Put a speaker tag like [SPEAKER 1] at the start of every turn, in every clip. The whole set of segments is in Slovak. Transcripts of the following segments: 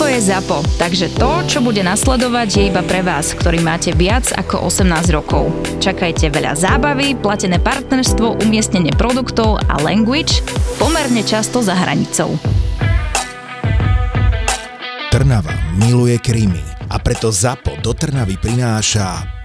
[SPEAKER 1] Toto je ZAPO, takže to, čo bude nasledovať, je iba pre vás, ktorý máte viac ako 18 rokov. Čakajte veľa zábavy, platené partnerstvo, umiestnenie produktov a language pomerne často za hranicou.
[SPEAKER 2] Trnava miluje krímy a preto ZAPO do Trnavy prináša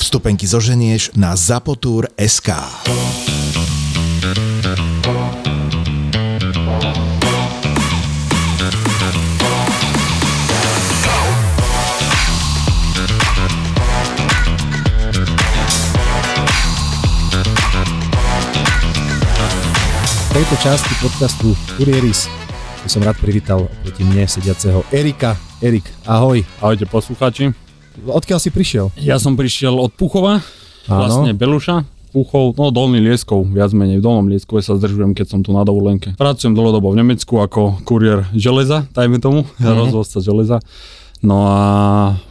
[SPEAKER 2] Vstupenky zoženieš na zapotur.sk.
[SPEAKER 3] V tejto časti podcastu Kurieris by som rád privítal proti mne sediaceho Erika. Erik, ahoj.
[SPEAKER 4] Ahojte poslucháči.
[SPEAKER 3] Odkiaľ si prišiel?
[SPEAKER 4] Ja som prišiel od Puchova,
[SPEAKER 3] Áno.
[SPEAKER 4] vlastne Beluša. Puchov, no dolný Lieskov, viac menej v dolnom Lieskove sa zdržujem, keď som tu na dovolenke. Pracujem dlhodobo v Nemecku ako kuriér železa, dajme tomu, mm-hmm. rozvozca železa. No a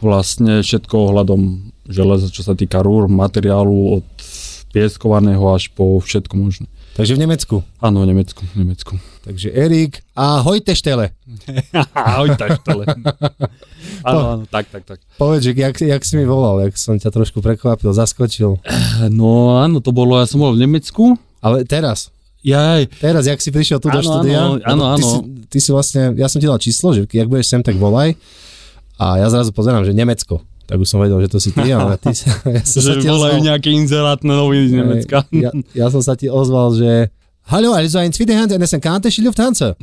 [SPEAKER 4] vlastne všetko ohľadom železa, čo sa týka rúr, materiálu od pieskovaného až po všetko možné.
[SPEAKER 3] Takže v Nemecku.
[SPEAKER 4] Áno, v Nemecku, v Nemecku.
[SPEAKER 3] Takže Erik, ahoj teštele.
[SPEAKER 4] Ahoj, taštele. Áno, áno, tak, tak, tak.
[SPEAKER 3] Povedz, že jak, jak si mi volal, jak som ťa trošku prekvapil, zaskočil.
[SPEAKER 4] No áno, to bolo, ja som bol v Nemecku,
[SPEAKER 3] Ale teraz,
[SPEAKER 4] Jaj,
[SPEAKER 3] teraz, jak si prišiel tu do štúdia,
[SPEAKER 4] áno, áno,
[SPEAKER 3] ty. Si, ty si vlastne, ja som ti dal číslo, že jak budeš sem, tak volaj. A ja zrazu pozerám, že Nemecko. Tak už som vedel, že to si ty, ale ty sa, ja som sa
[SPEAKER 4] že
[SPEAKER 3] ti
[SPEAKER 4] volajú
[SPEAKER 3] ozval.
[SPEAKER 4] nejaké inzerátne noviny z Nemecka.
[SPEAKER 3] Ja, ja som sa ti ozval, že Hallo, also ein zweite Hand in Kante Lufthansa.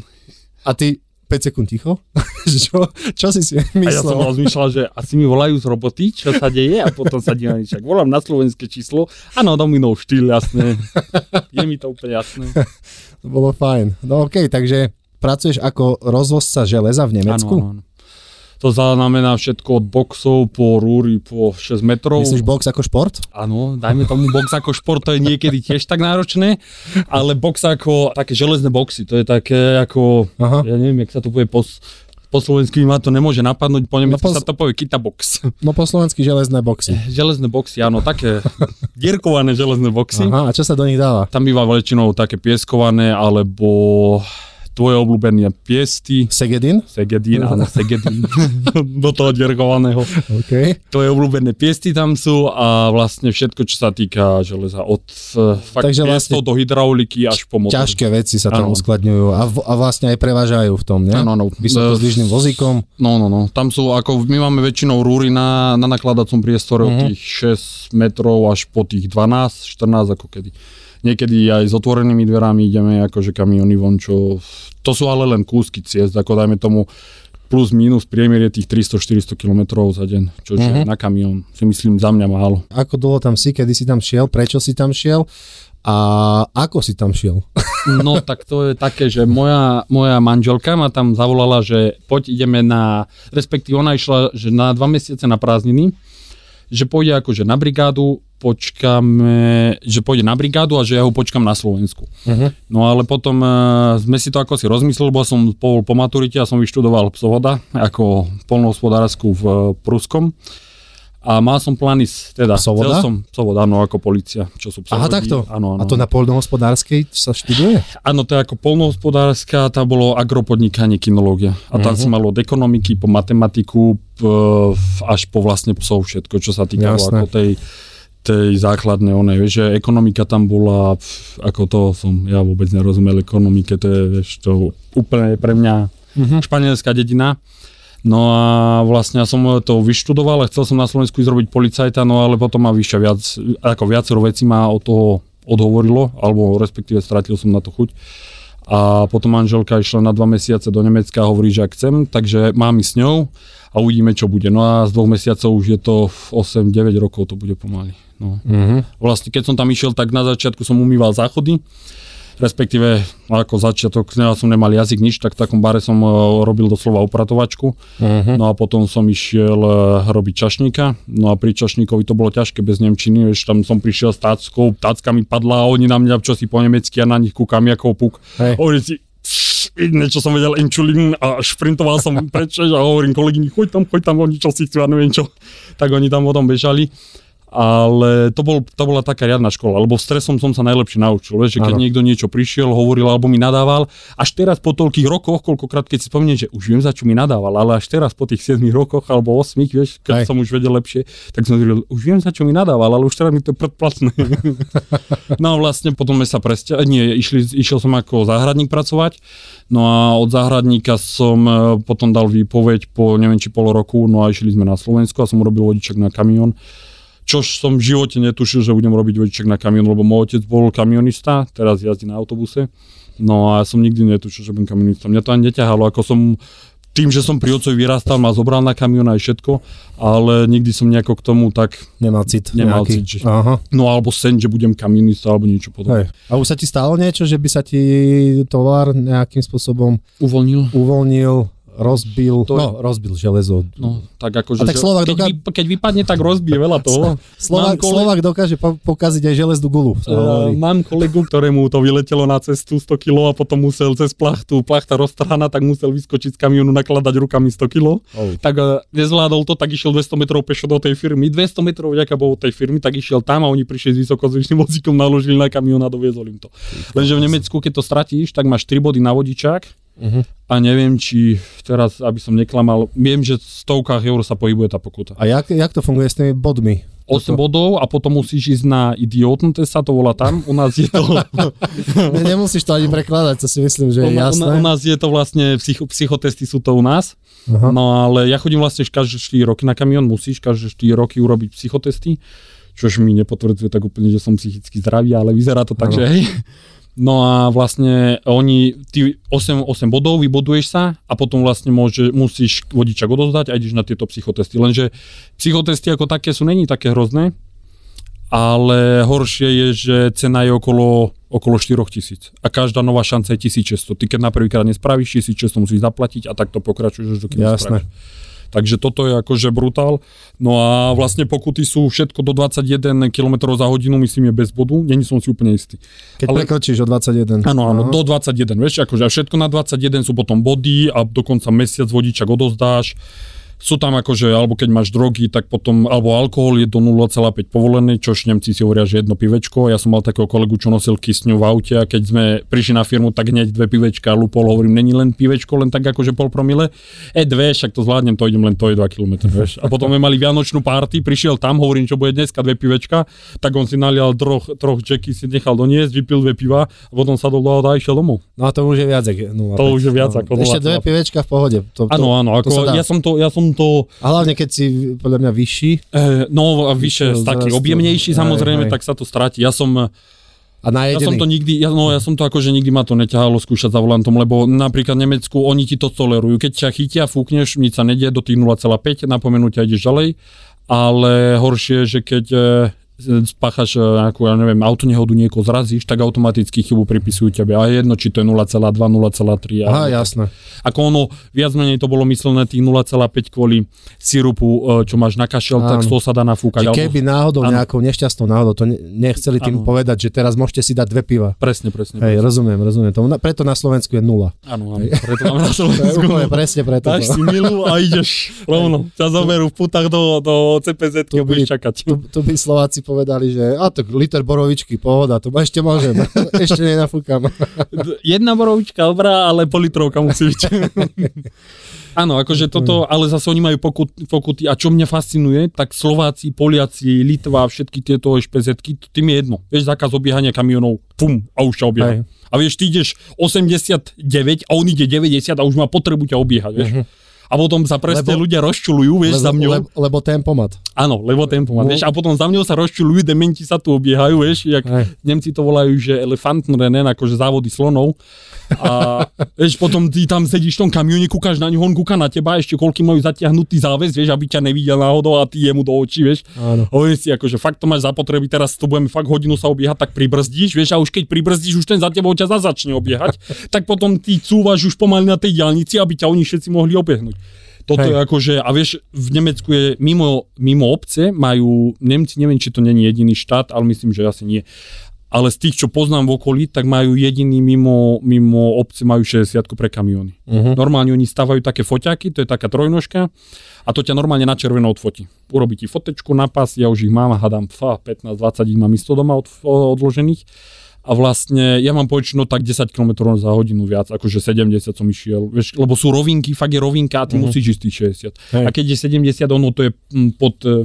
[SPEAKER 3] A ty 5 sekúnd ticho? čo, čo si si
[SPEAKER 4] A ja som
[SPEAKER 3] myslel?
[SPEAKER 4] rozmýšľal, že asi mi volajú z roboty, čo sa deje a potom sa dívam, však volám na slovenské číslo. Áno, dominov štýl, jasné. Je mi to úplne jasné.
[SPEAKER 3] To bolo fajn. No okej, takže pracuješ ako rozvozca železa v Nemecku?
[SPEAKER 4] Áno, áno. To znamená všetko od boxov po rúry po 6 metrov.
[SPEAKER 3] Myslíš box ako šport?
[SPEAKER 4] Áno, dajme tomu box ako šport, to je niekedy tiež tak náročné, ale box ako také železné boxy, to je také ako,
[SPEAKER 3] Aha.
[SPEAKER 4] ja neviem, jak sa to povie po, po slovensky ma to nemôže napadnúť, po nemecky
[SPEAKER 3] No pos-
[SPEAKER 4] sa to povie kita box.
[SPEAKER 3] No po slovensky železné boxy.
[SPEAKER 4] Železné boxy, áno, také dierkované železné boxy.
[SPEAKER 3] Aha, a čo sa do nich dáva?
[SPEAKER 4] Tam býva väčšinou také pieskované, alebo tvoje obľúbené piesty,
[SPEAKER 3] Segedin?
[SPEAKER 4] segedín, áno, segedín, do toho dierkovaného.
[SPEAKER 3] OK.
[SPEAKER 4] Tvoje obľúbené piesty tam sú a vlastne všetko, čo sa týka železa. Od uh, fakt
[SPEAKER 3] Takže vlastne
[SPEAKER 4] do hydrauliky až po motor.
[SPEAKER 3] Ťažké veci sa tam
[SPEAKER 4] Áno.
[SPEAKER 3] uskladňujú a, v, a vlastne aj prevážajú v tom, ne?
[SPEAKER 4] Áno, áno.
[SPEAKER 3] Vysokozdvižným vozíkom.
[SPEAKER 4] No, no, no. Tam sú, ako my máme väčšinou rúry na, na nakladacom priestore
[SPEAKER 3] Mhm.
[SPEAKER 4] od tých 6 metrov až po tých 12, 14 ako kedy. Niekedy aj s otvorenými dverami ideme akože kamiony von, čo... To sú ale len kúsky ciest, ako dajme tomu plus minus priemer je tých 300-400 km za deň, čo
[SPEAKER 3] Mhm.
[SPEAKER 4] na kamión, si myslím za mňa málo.
[SPEAKER 3] Ako dlho tam si, kedy si tam šiel, prečo si tam šiel a ako si tam šiel?
[SPEAKER 4] No tak to je také, že moja, moja manželka ma tam zavolala, že poď ideme na, respektíve ona išla, že na dva mesiace na prázdniny, že pôjde akože na brigádu, počkáme, že pôjde na brigádu a že ja ho počkam na Slovensku.
[SPEAKER 3] Uh-huh.
[SPEAKER 4] No ale potom uh, sme si to ako si rozmysleli, bo som po, po maturite a som vyštudoval psovoda ako polnohospodárskú v uh, Pruskom. A mal som plány, s- teda
[SPEAKER 3] Psovoda?
[SPEAKER 4] chcel som psovoda, áno, ako policia, čo sú
[SPEAKER 3] Aha,
[SPEAKER 4] psovodí.
[SPEAKER 3] takto.
[SPEAKER 4] Áno, áno.
[SPEAKER 3] A to na poľnohospodárskej sa študuje?
[SPEAKER 4] Áno, to je ako polnohospodárska, tam bolo agropodnikanie, kinológia. A tam
[SPEAKER 3] Mhm.
[SPEAKER 4] si mal od ekonomiky po matematiku až po vlastne psov všetko, čo sa týkalo
[SPEAKER 3] Jasné.
[SPEAKER 4] ako tej, tej základnej onej, vieš, že ekonomika tam bola, pf, ako to som, ja vôbec nerozumel ekonomike, to je, vieš, to úplne pre mňa
[SPEAKER 3] Mhm.
[SPEAKER 4] španielská dedina. No a vlastne ja som to vyštudoval a chcel som na Slovensku ísť robiť policajta, no ale potom ma vyššia viac, ako viacero vecí ma od toho odhovorilo, alebo respektíve stratil som na to chuť. A potom manželka išla na dva mesiace do Nemecka a hovorí, že ak chcem, takže mám ísť s ňou a uvidíme, čo bude. No a z dvoch mesiacov už je to 8-9 rokov, to bude pomaly. No.
[SPEAKER 3] Mhm.
[SPEAKER 4] Vlastne keď som tam išiel, tak na začiatku som umýval záchody, respektíve ako začiatok, ja som nemal jazyk nič, tak v takom bare som e, robil doslova upratovačku.
[SPEAKER 3] Mhm.
[SPEAKER 4] No a potom som išiel e, robiť čašníka, no a pri čašníkovi to bolo ťažké bez Nemčiny, vieš, tam som prišiel s táckou, tácka mi padla a oni na mňa čo si po nemecky a na nich kúkam ako puk.
[SPEAKER 3] Hej.
[SPEAKER 4] Hovorím si, "Pff, niečo som vedel inčulín a šprintoval som preč a hovorím kolegyni, choď tam, choď tam, oni čo si chcú, ja neviem čo. Tak oni tam potom bežali. Ale to, bol, to bola taká riadna škola, lebo stresom som sa najlepšie naučil. Vieš, že keď
[SPEAKER 3] Áno.
[SPEAKER 4] niekto niečo prišiel, hovoril alebo mi nadával, až teraz po toľkých rokoch, koľkokrát keď si spomeniem, že už viem, za čo mi nadával, ale až teraz po tých 7 rokoch alebo 8, vieš, keď
[SPEAKER 3] Hej.
[SPEAKER 4] som už vedel lepšie, tak som hovoril, už viem, za čo mi nadával, ale už teraz mi to je predplatné. no a vlastne potom sme sa presťa... Nie, išli, išiel som ako záhradník pracovať, no a od záhradníka som e, potom dal výpoveď po neviem či pol roku, no a išli sme na Slovensko a som urobil vodiček na kamión čož som v živote netušil, že budem robiť vodiček na kamión, lebo môj otec bol kamionista, teraz jazdí na autobuse. No a ja som nikdy netušil, že budem kamionista. Mňa to ani neťahalo, ako som tým, že som pri otcovi vyrastal, ma zobral na kamión aj všetko, ale nikdy som nejako k tomu tak,
[SPEAKER 3] Nemal cit.
[SPEAKER 4] Nemal
[SPEAKER 3] nejaký.
[SPEAKER 4] cit, že-
[SPEAKER 3] Aha.
[SPEAKER 4] no alebo sen, že budem kamionista alebo niečo podobné.
[SPEAKER 3] Hej. A už sa ti stalo niečo, že by sa ti tovar nejakým spôsobom
[SPEAKER 4] Uvoľnil?
[SPEAKER 3] uvoľnil, rozbil,
[SPEAKER 4] To je-
[SPEAKER 3] no rozbil železo.
[SPEAKER 4] No, tak akože,
[SPEAKER 3] A tak Slovák
[SPEAKER 4] keď,
[SPEAKER 3] doká-
[SPEAKER 4] vy, keď vypadne, tak rozbije veľa toho.
[SPEAKER 3] Slovák,
[SPEAKER 4] Mám kole-
[SPEAKER 3] Slovák dokáže po- pokaziť aj železnú gulu.
[SPEAKER 4] Uh, mám kolegu, ktorému to vyletelo na cestu 100 kg a potom musel cez plachtu, plachta roztrhaná, tak musel vyskočiť z kamionu, nakladať rukami 100 kg.
[SPEAKER 3] Oh.
[SPEAKER 4] Tak uh, nezvládol to, tak išiel 200 metrov pešo do tej firmy. 200 metrov vďaka bolo tej firmy, tak išiel tam a oni prišli s vysokozvyšným vozíkom, naložili na kamión a doviezol im to. Lenže v Nemecku, keď to stratíš, tak máš 3 body na vodičák
[SPEAKER 3] Mhm.
[SPEAKER 4] a neviem, či teraz, aby som neklamal, viem, že v stovkách eur sa pohybuje tá pokuta.
[SPEAKER 3] A jak, jak to funguje s tými bodmi?
[SPEAKER 4] 8 bodov a potom musíš ísť na idiotn, sa to volá tam. U nás je to...
[SPEAKER 3] Ne, nemusíš to ani prekladať, to si myslím, že je
[SPEAKER 4] u,
[SPEAKER 3] jasné.
[SPEAKER 4] u nás je to vlastne, psycho, psychotesty sú to u nás.
[SPEAKER 3] Aha.
[SPEAKER 4] No ale ja chodím vlastne každé 4 roky na kamión, musíš každé 4 roky urobiť psychotesty, čož mi nepotvrdzuje tak úplne, že som psychicky zdravý, ale vyzerá to tak,
[SPEAKER 3] Áno.
[SPEAKER 4] že hej. No a vlastne oni, ty 8, 8 bodov, vyboduješ sa a potom vlastne môže, musíš vodičak odozdať a ideš na tieto psychotesty. Lenže psychotesty ako také sú není také hrozné, ale horšie je, že cena je okolo, okolo 4 tisíc. A každá nová šanca je 1600. Ty keď na prvýkrát nespravíš, 1600 musíš zaplatiť a takto pokračuješ, až dokým
[SPEAKER 3] Jasné.
[SPEAKER 4] spravíš. Takže toto je akože brutál. No a vlastne pokuty sú všetko do 21 km za hodinu, myslím je bez bodu, není som si úplne istý.
[SPEAKER 3] Keď
[SPEAKER 4] ale-
[SPEAKER 3] prekročíš o 21.
[SPEAKER 4] Áno, áno,
[SPEAKER 3] Aha.
[SPEAKER 4] do 21, vieš, akože a všetko na 21 sú potom body a dokonca mesiac vodičak odozdáš. Sú tam akože, alebo keď máš drogy, tak potom, alebo alkohol je do 0,5 povolený, čož Nemci si hovoria, že jedno pivečko. Ja som mal takého kolegu, čo nosil kysňu v aute a keď sme prišli na firmu, tak hneď dve pivečka lupol, hovorím, není len pivečko, len tak akože pol promile. E, dve, však to zvládnem, to idem len to je 2 km, vieš. A potom sme mali vianočnú party, prišiel tam, hovorím, čo bude dneska, dve pivečka, tak on si nalial troch, troch jacky, si nechal doniesť, vypil dve piva a potom sa do auta a išiel domov.
[SPEAKER 3] No a to už je viac ako 0,5.
[SPEAKER 4] To už je viac ako
[SPEAKER 3] Ešte
[SPEAKER 4] 0,5.
[SPEAKER 3] dve pivečka v pohode.
[SPEAKER 4] Áno, áno, ako ja som to, ja som to,
[SPEAKER 3] A hlavne keď si podľa mňa vyšší
[SPEAKER 4] e, no
[SPEAKER 3] To
[SPEAKER 4] taký objemnejší
[SPEAKER 3] Hej,
[SPEAKER 4] samozrejme,
[SPEAKER 3] hej.
[SPEAKER 4] tak sa to stráti. Ja som,
[SPEAKER 3] a najedený.
[SPEAKER 4] ja som to nikdy, ja, no ja som to akože nikdy ma to neťahalo skúšať za volantom, lebo napríklad v Nemecku oni ti to tolerujú. Keď ťa chytia, fúkneš, nič sa nedie do tých 0,5, napomenú ťa ideš ďalej, ale horšie je, že keď e, spáchaš e, nejakú, ja neviem, autonehodu niekoho zrazíš, tak automaticky chybu pripisujú tebe. A je jedno, či to je 0,2, 0,3.
[SPEAKER 3] Aha, jasné.
[SPEAKER 4] Ako ono, viac menej to bolo myslené tých 0,5 kvôli sirupu, e, čo máš na kašel, tak
[SPEAKER 3] Áno.
[SPEAKER 4] to sa dá nafúkať.
[SPEAKER 3] Že
[SPEAKER 4] alebo-
[SPEAKER 3] keby náhodou
[SPEAKER 4] Áno.
[SPEAKER 3] nejakou nešťastnou náhodou, to ne, nechceli tým
[SPEAKER 4] Áno.
[SPEAKER 3] povedať, že teraz môžete si dať dve piva.
[SPEAKER 4] Presne, presne.
[SPEAKER 3] Hej,
[SPEAKER 4] presne.
[SPEAKER 3] rozumiem, rozumiem. To, na- preto na Slovensku je nula.
[SPEAKER 4] Áno, áno. Preto mám na
[SPEAKER 3] To je
[SPEAKER 4] Slovensku.
[SPEAKER 3] úplne presne preto.
[SPEAKER 4] Dáš si milu a ideš rovno. Ťa zoberú v putách do, do CPZ
[SPEAKER 3] Tu by-
[SPEAKER 4] budeš čakať.
[SPEAKER 3] Tu, tu by Slováci povedali, že a tak liter borovičky, pohoda, to ešte môžem. ešte nenafúkam.
[SPEAKER 4] Jedna borovička dobrá, ale politrovka musí byť. Áno, akože toto, ale zase oni majú pokut, pokuty a čo mňa fascinuje, tak Slováci, Poliaci, Litva, všetky tieto špezetky, tým je jedno. Vieš, zákaz obiehania kamionov, pum, a už ťa obieha. A vieš, ty ideš 89 a on ide 90 a už má potrebu ťa obiehať, vieš.
[SPEAKER 3] Mhm.
[SPEAKER 4] A potom sa presne
[SPEAKER 3] Lebo-
[SPEAKER 4] ľudia rozčulujú, vieš, za
[SPEAKER 3] lebo,
[SPEAKER 4] mňou.
[SPEAKER 3] lebo, lebo tempomat.
[SPEAKER 4] Áno, lebo tempomat,
[SPEAKER 3] No.
[SPEAKER 4] vieš, a potom za mňou sa rozčulujú, dementi sa tu obiehajú, vieš, jak
[SPEAKER 3] Hej.
[SPEAKER 4] Nemci to volajú, že elefantrennen, akože závody slonov. A vieš, potom ty tam sedíš v tom kamióne, kúkaš na ňu, on kúka na teba, ešte koľký majú zatiahnutý záväz, vieš, aby ťa nevidel náhodou a ty jemu do očí, vieš.
[SPEAKER 3] Áno.
[SPEAKER 4] Hovorím si, akože fakt to máš zapotreby, teraz to budeme fakt hodinu sa obiehať, tak pribrzdíš, vieš, a už keď pribrzdíš, už ten za tebou ťa začne obiehať, tak potom ty cúvaš už pomaly na tej diálnici, aby ťa oni všetci mohli obiehnúť. Toto
[SPEAKER 3] Hej.
[SPEAKER 4] je akože, a vieš, v Nemecku je mimo, mimo obce, majú, Nemci, neviem, či to není jediný štát, ale myslím, že asi nie. Ale z tých, čo poznám v okolí, tak majú jediný mimo, mimo obce, majú 60 pre kamióny. Uh-huh. Normálne oni stavajú také foťaky, to je taká trojnožka a to ťa normálne na červeno odfotí. Urobí ti fotečku na pas, ja už ich mám, hádam, fá, 15-20 ich mám isto doma od, odložených. A vlastne ja mám poväčšinou tak 10 km za hodinu viac, akože 70 som išiel, vieš, lebo sú rovinky, fakt je rovinka a ty uh-huh. musíš ísť tých 60.
[SPEAKER 3] Hej.
[SPEAKER 4] A keď je 70, ono to je mm, pod e,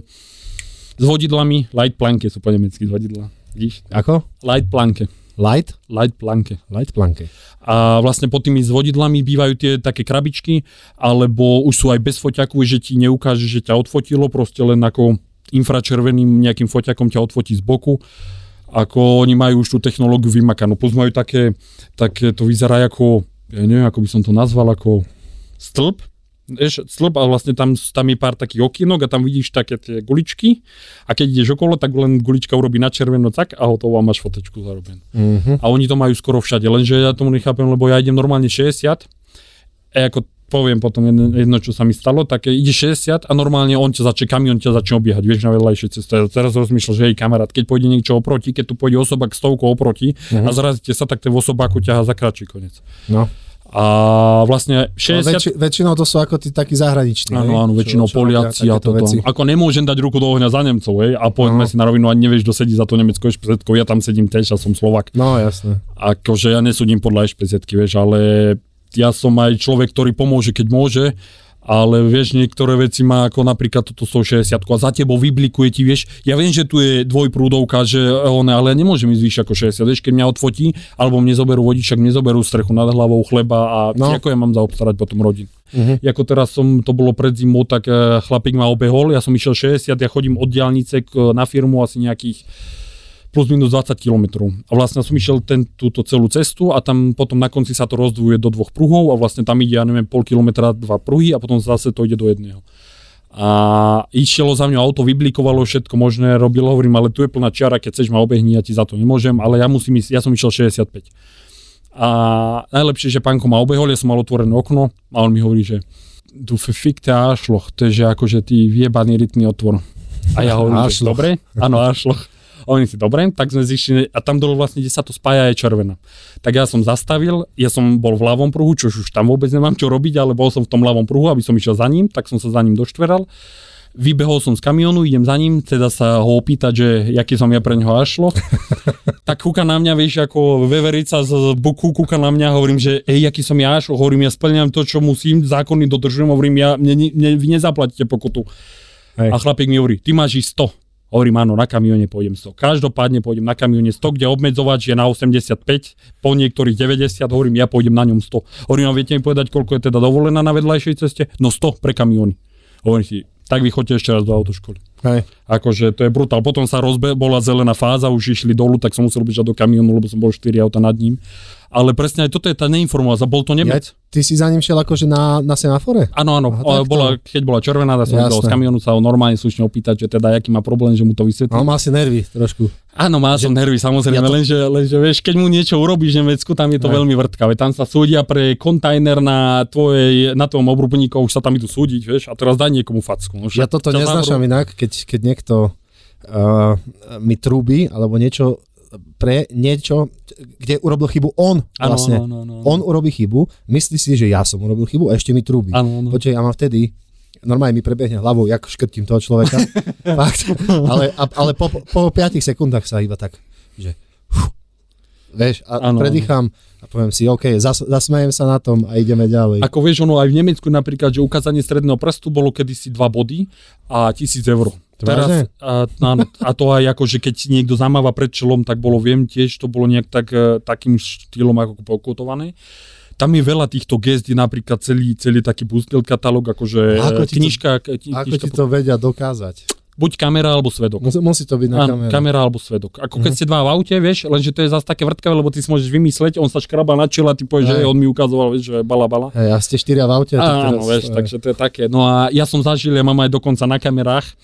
[SPEAKER 4] s vodidlami, light planke sú po nemecky vodidla. Vidíš?
[SPEAKER 3] Ako?
[SPEAKER 4] Light planke.
[SPEAKER 3] Light?
[SPEAKER 4] Light planke.
[SPEAKER 3] Light planke.
[SPEAKER 4] A vlastne pod tými zvodidlami bývajú tie také krabičky, alebo už sú aj bez foťaku, že ti neukáže, že ťa odfotilo, proste len ako infračerveným nejakým foťakom ťa odfotí z boku. Ako oni majú už tú technológiu vymakanú. Plus majú také, také to vyzerá ako, ja neviem, ako by som to nazval, ako stĺp, vieš, stĺp a vlastne tam, tam je pár takých okienok a tam vidíš také tie guličky a keď ideš okolo, tak len gulička urobí na červeno tak a hotovo a máš fotečku zarobenú.
[SPEAKER 3] Mhm.
[SPEAKER 4] A oni to majú skoro všade, lenže ja tomu nechápem, lebo ja idem normálne 60 a ako poviem potom jedno, jedno čo sa mi stalo, tak ide 60 a normálne on ťa začne, kamion ťa začne obiehať, vieš, na vedľajšej ceste. Ja teraz rozmýšľam, že hej kamarát, keď pôjde niečo oproti, keď tu pôjde osoba k stovku oproti uh-huh. a zrazíte sa, tak ten osobáku ťaha za kratší koniec.
[SPEAKER 3] No.
[SPEAKER 4] A vlastne
[SPEAKER 3] A
[SPEAKER 4] 60...
[SPEAKER 3] väčši, väčšinou to sú ako tí takí zahraniční.
[SPEAKER 4] Áno, áno,
[SPEAKER 3] Čo-
[SPEAKER 4] väčšinou
[SPEAKER 3] čo robia
[SPEAKER 4] Poliaci a toto.
[SPEAKER 3] veci.
[SPEAKER 4] Ako nemôžem dať ruku do ohňa za Nemcov, hej, a povedzme
[SPEAKER 3] No.
[SPEAKER 4] si na rovinu, ani nevieš, kto sedí za to Nemecko špezetkou, ja tam sedím tiež a som Slovak.
[SPEAKER 3] No jasné.
[SPEAKER 4] akože ja nesúdim podľa ešpezetky, vieš, ale ja som aj človek, ktorý pomôže, keď môže, ale vieš, niektoré veci má ako napríklad toto 160 a za tebou vyblikuje ti, vieš, ja viem, že tu je dvojprúdovka, že one, ale ja nemôžem ísť vyššie ako 60, vieš, keď mňa odfotí, alebo mne zoberú vodičak, mne zoberú strechu nad hlavou, chleba a
[SPEAKER 3] No.
[SPEAKER 4] ako ja mám zaobstarať potom rodinu. Uh-huh. Ako teraz som, to bolo pred zimou, tak eh, chlapík ma obehol, ja som išiel 60, ja chodím od diálnice k, na firmu asi nejakých plus minus 20 km. A vlastne som išiel ten, túto celú cestu a tam potom na konci sa to rozdvuje do dvoch pruhov a vlastne tam ide, ja neviem, pol kilometra dva pruhy a potom zase to ide do jedného. A išlo za mňa auto, vyblikovalo všetko možné, robilo, hovorím, ale tu je plná čiara, keď chceš ma obehni, ja ti za to nemôžem, ale ja musím ísť, ja som išiel 65. A najlepšie, že pánko ma obehol, ja som mal otvorené okno a on mi hovorí, že du verfickte Arschloch, to je, že akože ty vyjebaný rytný otvor. A ja hovorím, že dobre, áno, Arschloch. A oni si, dobre, tak sme zišli, a tam dole vlastne, kde sa to spája, je červená. Tak ja som zastavil, ja som bol v ľavom pruhu, čo už tam vôbec nemám čo robiť, ale bol som v tom ľavom pruhu, aby som išiel za ním, tak som sa za ním doštveral. Vybehol som z kamionu, idem za ním, teda sa ho opýtať, že jaký som ja pre neho ašlo. tak kúka na mňa, vieš, ako veverica z buku, kúka na mňa, hovorím, že ej, aký som ja ašlo, hovorím, ja splňam to, čo musím, zákony dodržujem, hovorím, ja, mne, mne, vy nezaplatíte pokutu.
[SPEAKER 3] Hej.
[SPEAKER 4] A chlapík mi hovorí, ty máš ísť 100. Hovorím, áno, na kamióne pôjdem 100. Každopádne pôjdem na kamióne 100, kde obmedzovač je na 85, po niektorých 90, hovorím, ja pôjdem na ňom 100. Hovorím, a viete mi povedať, koľko je teda dovolená na vedľajšej ceste? No 100 pre kamióny. Hovorím si, tak vy chodte ešte raz do autoškoly.
[SPEAKER 3] Hej.
[SPEAKER 4] Akože to je brutál. Potom sa rozbe, bola zelená fáza, už išli dolu, tak som musel bežať do kamionu, lebo som bol 4 auta nad ním. Ale presne aj toto je tá neinformácia. Bol to
[SPEAKER 3] Ja,
[SPEAKER 4] Nemec.
[SPEAKER 3] ty si za ním šiel akože na, na semafore?
[SPEAKER 4] Áno, áno,
[SPEAKER 3] Aha,
[SPEAKER 4] bola, keď bola červená, tak som z kamionu sa ho normálne slušne opýtať, že teda aký má problém, že mu to vysvetlí.
[SPEAKER 3] No, mal si nervy trošku.
[SPEAKER 4] Áno, má som nervy, samozrejme,
[SPEAKER 3] Ja to-
[SPEAKER 4] lenže, lenže vieš, keď mu niečo urobíš v Nemecku, tam je to
[SPEAKER 3] Hej.
[SPEAKER 4] veľmi vrtkavé. Tam sa súdia pre kontajner na, tvojej, na tvojom obrubníku, už sa tam idú súdiť, vieš, a teraz daj niekomu facku. No,
[SPEAKER 3] Ja toto neznášam inak, keď, keď niekto uh, mi trúbi, alebo niečo pre niečo, kde urobil chybu on vlastne.
[SPEAKER 4] áno, áno, áno.
[SPEAKER 3] On urobí chybu, myslí si, že ja som urobil chybu a ešte mi trúbi.
[SPEAKER 4] Áno, áno.
[SPEAKER 3] Počkaj, ja mám vtedy, normálne mi prebehne hlavou, jak škrtím toho človeka. Fakt. Ale, ale po, po 5 sekundách sa iba tak, že vieš, a
[SPEAKER 4] Áno,
[SPEAKER 3] predýcham a poviem si, OK, zas, zasmejem sa na tom a ideme ďalej.
[SPEAKER 4] Ako vieš, ono aj v Nemecku napríklad, že ukázanie stredného prstu bolo kedysi 2 body a 1000 eur. Teraz, a, áno, a to aj ako, že keď niekto zamáva pred čelom, tak bolo, viem tiež, to bolo nejak tak, e, takým štýlom ako pokutované. tam je veľa týchto gest, je napríklad celý, celý taký pustil katalóg, akože
[SPEAKER 3] Ako ti to-
[SPEAKER 4] knižka, kni,
[SPEAKER 3] Ako
[SPEAKER 4] knižka
[SPEAKER 3] ti to vedia dokázať?
[SPEAKER 4] buď kamera alebo svedok.
[SPEAKER 3] Musí, musí to byť na
[SPEAKER 4] Áno,
[SPEAKER 3] kamere.
[SPEAKER 4] kamera alebo svedok. Ako keď
[SPEAKER 3] Mhm.
[SPEAKER 4] ste dva v aute, vieš, lenže to je zase také vrtkavé, lebo ty si môžeš vymysleť, on sa škraba na čele a ty povieš, že on mi ukazoval, vieš, že bala bala.
[SPEAKER 3] Hej, a ste štyria v aute. a
[SPEAKER 4] Áno,
[SPEAKER 3] teraz-
[SPEAKER 4] vieš, takže to je také. No a ja som zažil, ja mám aj dokonca na kamerách, e,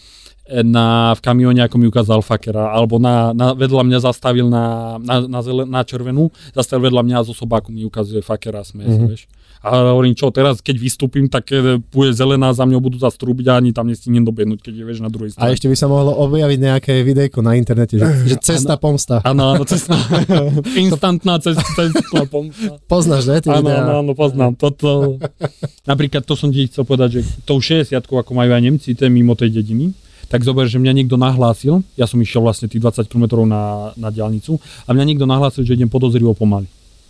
[SPEAKER 4] na, v kamióne, ako mi ukázal fakera, alebo na, na, vedľa mňa zastavil na, na, na, zele, na červenú, zastavil vedľa mňa a zo sobáku mi ukazuje fakera
[SPEAKER 3] Mhm.
[SPEAKER 4] mm-hmm. vieš. A hovorím, čo teraz, keď vystúpim, tak e, bude zelená, za mňou budú zase trúbiť a ani tam nestihnem dobehnúť, keď je, vieš, na druhej
[SPEAKER 3] A
[SPEAKER 4] strane.
[SPEAKER 3] ešte by sa mohlo objaviť nejaké videjko na internete, že, že cesta pomsta.
[SPEAKER 4] Áno, áno, cestná, instantná cest, cestná pomsta.
[SPEAKER 3] Poznáš, ne?
[SPEAKER 4] Áno, áno, áno, poznám. Toto, napríklad to som ti chcel povedať, že tou 60 ako majú aj Nemci, to je mimo tej dediny, tak zober, že mňa niekto nahlásil, ja som išiel vlastne tých 20 km na, na diálnicu a mňa niekto nahlásil, že idem podozrivo pomaly.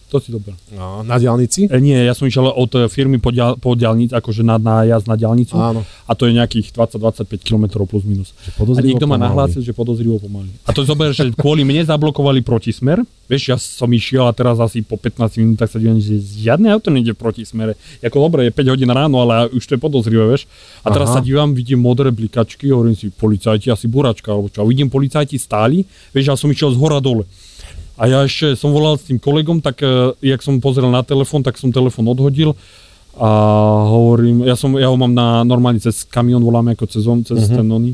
[SPEAKER 4] To si dobre.
[SPEAKER 3] No, na diálnici?
[SPEAKER 4] E, nie, ja som išiel od e, firmy po, dial, po diálnici, akože na, na jazd na diálnicu
[SPEAKER 3] Áno.
[SPEAKER 4] a to je nejakých 20-25 km plus minus. A niekto ma nahlásil, že podozrivo pomaly. A to zober, že kvôli mne zablokovali protismer. Vieš, ja som išiel a teraz asi po 15 minútach sa divím, že žiadne auto nejde v protismere. Ako dobre, je 5 hodín ráno, ale už to je podozrivé, vieš. A teraz
[SPEAKER 3] Aha.
[SPEAKER 4] sa dívam, vidím modré blikačky, hovorím si, policajti, asi buračka, alebo čo. A vidím, policajti stáli, vieš, ja som išiel z hora dole. A ja ešte som volal s tým kolegom, tak uh, jak som pozrel na telefón, tak som telefón odhodil a hovorím, ja, som, ja ho mám na normálne cez kamión, voláme ako cez, on, cez
[SPEAKER 3] Mhm.
[SPEAKER 4] ten oný,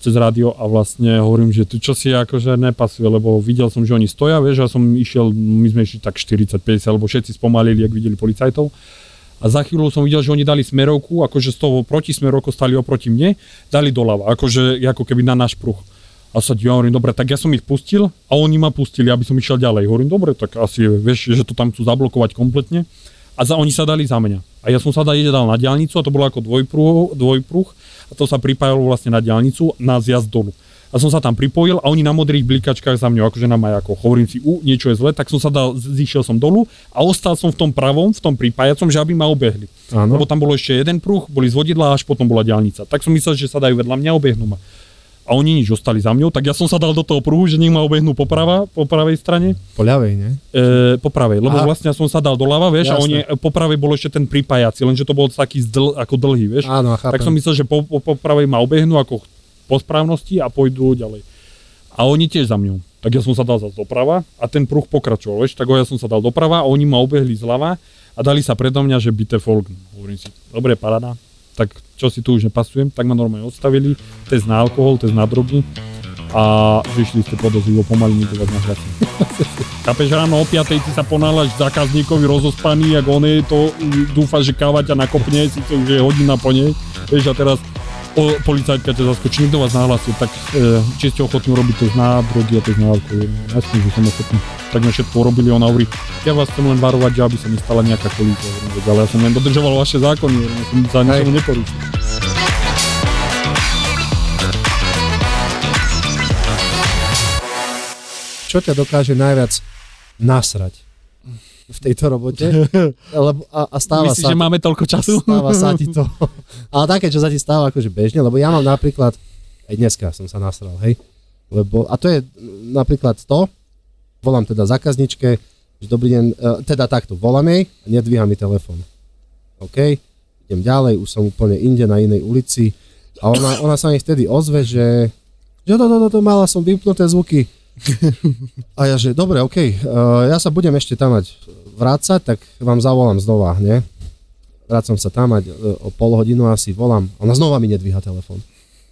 [SPEAKER 4] cez rádio a vlastne hovorím, že tu čo si akože nepasuje, lebo videl som, že oni stoja, vieš, ja som išiel, my sme išli tak 40-50, lebo všetci spomalili, ak videli policajtov. A za chvíľu som videl, že oni dali smerovku, akože z toho protismerovku stali oproti mne, dali doľava, akože ako keby na náš pruh. A sa dívam, hovorím, dobre, tak ja som ich pustil a oni ma pustili, aby som išiel ďalej. Hovorím, dobre, tak asi vieš, že to tam chcú zablokovať kompletne. A za, oni sa dali za mňa. A ja som sa dal, dal na diálnicu a to bolo ako dvojpruh, dvojpruh a to sa pripájalo vlastne na diálnicu na zjazd dolu. A som sa tam pripojil a oni na modrých blikačkách za mňou, akože na majakoch. Hovorím si, u, niečo je zle, tak som sa dal, zišiel som dolu a ostal som v tom pravom, v tom pripájacom, že aby ma obehli.
[SPEAKER 3] Áno.
[SPEAKER 4] Lebo tam bolo ešte jeden pruh, boli z vodidla až potom bola diálnica. Tak som myslel, že sa dajú vedľa mňa, obehnú ma. A oni nič ostali za mňou, tak ja som sa dal do toho pruhu, že nech ma obehnú po, prava, po pravej strane,
[SPEAKER 3] Po ľavej, nie?
[SPEAKER 4] e, po pravej, lebo
[SPEAKER 3] Aha.
[SPEAKER 4] vlastne ja som sa dal doľava, vieš, a
[SPEAKER 3] Jasné.
[SPEAKER 4] oni, po pravej bol ešte ten pripájací, lenže to bol taký zdl, ako dlhý, vieš.
[SPEAKER 3] Áno, chápem.
[SPEAKER 4] tak som myslel, že po, po, po pravej ma obehnú ako po správnosti a pôjdu ďalej. A oni tiež za mňou. Tak ja som sa dal zase doprava a ten pruh pokračoval, vieš, tak ja som sa dal doprava a oni ma obehli zľava a dali sa predo mňa, že bite folk. Hovorím si, dobre, paráda, tak čo si tu už nepasujem, tak ma normálne odstavili, test na alkohol, test na drogy a vyšli ste podozrivo pomaly nikto vás nahlasí. Chápeš, ráno o 5 ty sa ponáľaš zákazníkovi rozospaný, ako on je to, dúfa, že káva ťa nakopne, síce už je hodina po nej, vieš, a teraz o, policajtka ťa zaskočí, niekto vás nahlasil, tak e, či ste ochotní urobiť test na drogy a test na alkohol. Jasne, že som ochotný. Tak sme všetko urobili, ona hovorí, ja vás chcem len varovať, že aby sa nestala nejaká "Veď, ale ja som len dodržoval vaše zákony, ja som sa ničomu neporušil.
[SPEAKER 3] Čo ťa dokáže najviac nasrať v tejto robote? Lebo, a, a stáva
[SPEAKER 4] Myslíš,
[SPEAKER 3] sa...
[SPEAKER 4] že máme toľko času?
[SPEAKER 3] Stáva sa ti to. Ale také, čo sa ti stáva akože bežne, lebo ja mám napríklad, aj dneska som sa nasral, hej, lebo, a to je napríklad to, volám teda zákazničke, že dobrý deň, e, teda takto, volám jej, a nedvíha mi telefón. OK, idem ďalej, už som úplne inde na inej ulici a ona, ona sa mi vtedy ozve, že že to, to, to, to, mala som vypnuté zvuky. A ja, že dobre, OK, uh, ja sa budem ešte tam mať vrácať, tak vám zavolám znova, nie? Vracam sa tam mať uh, o pol hodinu asi volám. Ona znova mi nedvíha telefón.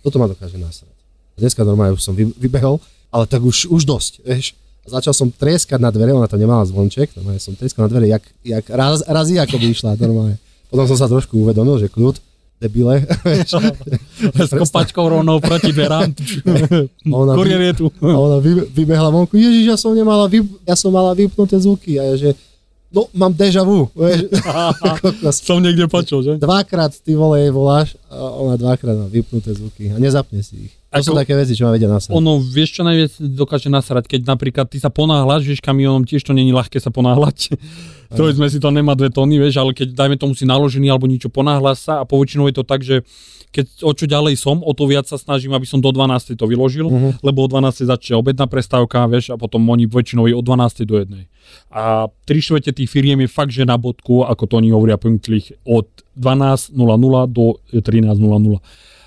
[SPEAKER 3] Toto ma dokáže nasrať. Dneska normálne už som vy, vybehol, ale tak už, už dosť, vieš. Začal som trieskať na dvere, ona tam nemala zvonček, normálne som trieskal na dvere, jak, jak raz, razy ako by išla, normálne. Potom som sa trošku uvedomil, že kľud, debile.
[SPEAKER 4] S kopačkou rovnou proti dverám.
[SPEAKER 3] A ona,
[SPEAKER 4] Kurier je tu.
[SPEAKER 3] a ona vy, vybehla vonku, ježiš, ja som nemala, vy, ja som mala vypnuté zvuky. A ja, že, no, mám deja vu.
[SPEAKER 4] Som niekde počul, že?
[SPEAKER 3] dvakrát ty vole jej voláš a ona dvakrát má vypnuté zvuky a nezapne si ich. To sú také veci, čo ma vedia nasrať.
[SPEAKER 4] Ono, vieš čo najviac dokáže nasrať, keď napríklad ty sa ponáhľaš, vieš, kamionom tiež to není ľahké sa ponáhľať. to sme si to nemá dve tóny, vieš, ale keď dajme tomu si naložený alebo niečo ponáhľaš sa a poväčšinou je to tak, že keď o čo ďalej som, o to viac sa snažím, aby som do 12. to vyložil, uh-huh. lebo o 12. začne obedná prestávka, vieš, a potom oni väčšinou je od 12. do 1. A tri štvrte tých firiem je fakt, že na bodku, ako to oni hovoria punktlich, od 12.00 do 13.00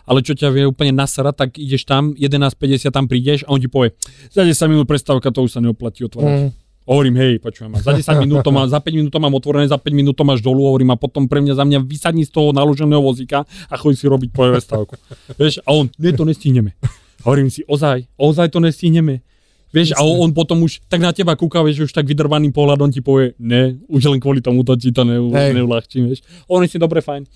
[SPEAKER 4] ale čo ťa vie úplne nasrať, tak ideš tam, 11.50 tam prídeš a on ti povie, za 10 minút prestávka, to už sa neoplatí otvárať. Mm. Hovorím, hej, počujem, za 10 minút to mám, za 5 minút to mám otvorené, za 5 minút to máš dolu, hovorím, a potom pre mňa za mňa vysadni z toho naloženého vozíka a chodí si robiť po prestávku. Vieš, a on, nie, to nestihneme. Hovorím si, ozaj, ozaj to nestihneme. Vieš, a on potom už tak na teba kúka, vieš, už tak vydrbaným pohľadom ti povie, ne, už len kvôli tomu to ti to neu, neulahčím, vieš. On si dobre, fajn.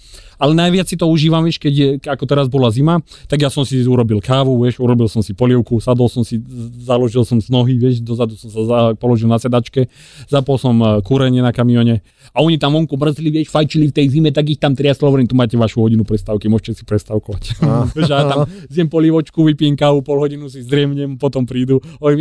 [SPEAKER 4] Ale najviac si to užívam, vieš, keď je, ako teraz bola zima, tak ja som si urobil kávu, vieš, urobil som si polievku, sadol som si, založil som z nohy, vieš, dozadu som sa za, položil na sedačke, zapol som e, kúrenie na kamione a oni tam vonku mrzli, vieš, fajčili v tej zime, tak ich tam triaslo, hovorím, tu máte vašu hodinu prestávky, môžete si prestávkovať. Ah. ja tam zjem polievočku, vypijem kávu, pol hodinu si zdriemnem, potom prídu, hovorím,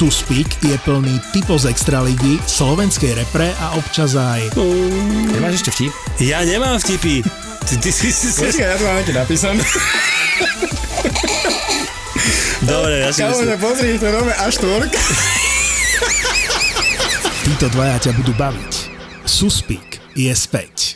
[SPEAKER 5] je plný typov z extraligy, slovenskej repre a občas aj...
[SPEAKER 6] Nemáš ešte vtip?
[SPEAKER 7] Ja nemám vtipy. Ty, ty si si... si...
[SPEAKER 6] ja to mám nejaké napísané.
[SPEAKER 7] Dobre, ja si myslím.
[SPEAKER 6] pozri, to nové A4.
[SPEAKER 5] Títo dvaja ťa budú baviť. Suspík je späť.